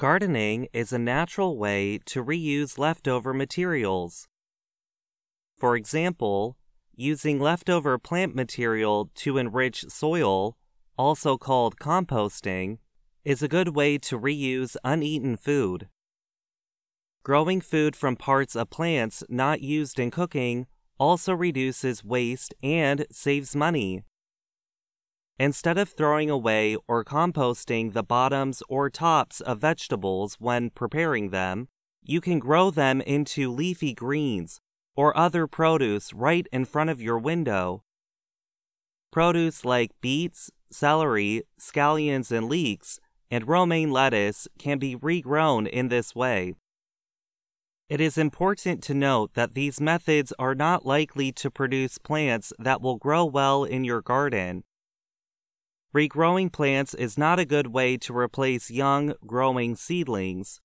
Gardening is a natural way to reuse leftover materials. For example, using leftover plant material to enrich soil, also called composting, is a good way to reuse uneaten food. Growing food from parts of plants not used in cooking also reduces waste and saves money. Instead of throwing away or composting the bottoms or tops of vegetables when preparing them, you can grow them into leafy greens or other produce right in front of your window. Produce like beets, celery, scallions, and leeks, and romaine lettuce can be regrown in this way. It is important to note that these methods are not likely to produce plants that will grow well in your garden Regrowing plants is not a good way to replace young, growing seedlings,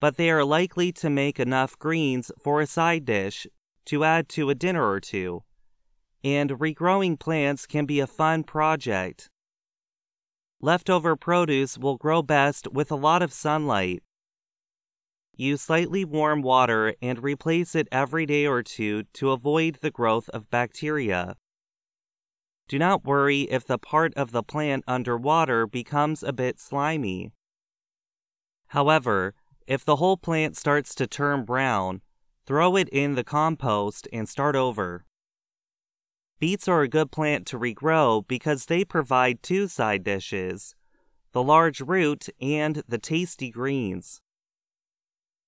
but they are likely to make enough greens for a side dish to add to a dinner or two, and regrowing plants can be a fun project. Leftover produce will grow best with a lot of sunlight. Use slightly warm water and replace it every day or two to avoid the growth of bacteria. Do not worry if the part of the plant underwater becomes a bit slimy. However, if the whole plant starts to turn brown, throw it in the compost and start over. Beets are a good plant to regrow because they provide two side dishes the large root and the tasty greens.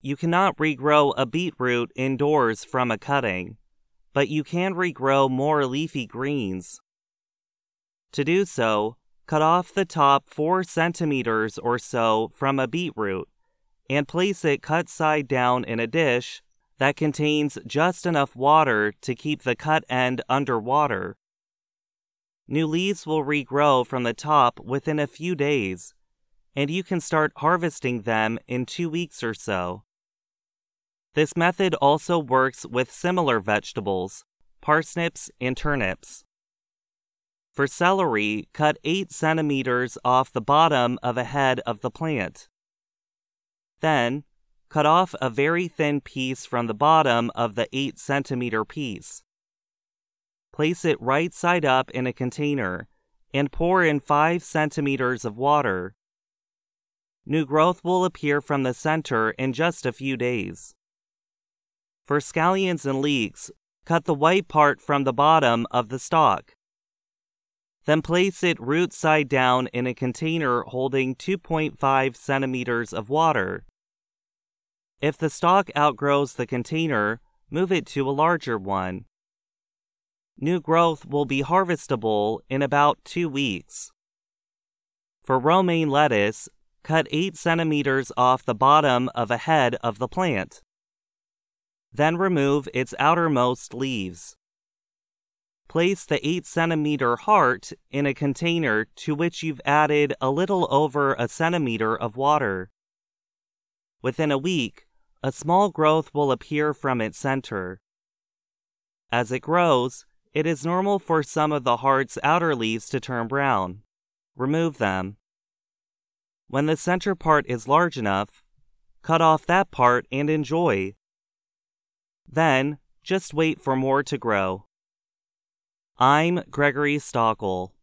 You cannot regrow a beetroot indoors from a cutting, but you can regrow more leafy greens. To do so, cut off the top 4 centimeters or so from a beetroot and place it cut side down in a dish that contains just enough water to keep the cut end under water. New leaves will regrow from the top within a few days, and you can start harvesting them in two weeks or so. This method also works with similar vegetables, parsnips and turnips. For celery, cut 8 centimeters off the bottom of a head of the plant. Then, cut off a very thin piece from the bottom of the 8 centimeter piece. Place it right side up in a container and pour in 5 centimeters of water. New growth will appear from the center in just a few days. For scallions and leeks, cut the white part from the bottom of the stalk. Then place it root side down in a container holding 2.5 centimeters of water. If the stalk outgrows the container, move it to a larger one. New growth will be harvestable in about two weeks. For romaine lettuce, cut 8 centimeters off the bottom of a head of the plant. Then remove its outermost leaves. Place the 8 centimeter heart in a container to which you've added a little over a centimeter of water. Within a week, a small growth will appear from its center. As it grows, it is normal for some of the heart's outer leaves to turn brown. Remove them. When the center part is large enough, cut off that part and enjoy. Then, just wait for more to grow. I'm Gregory Stachel.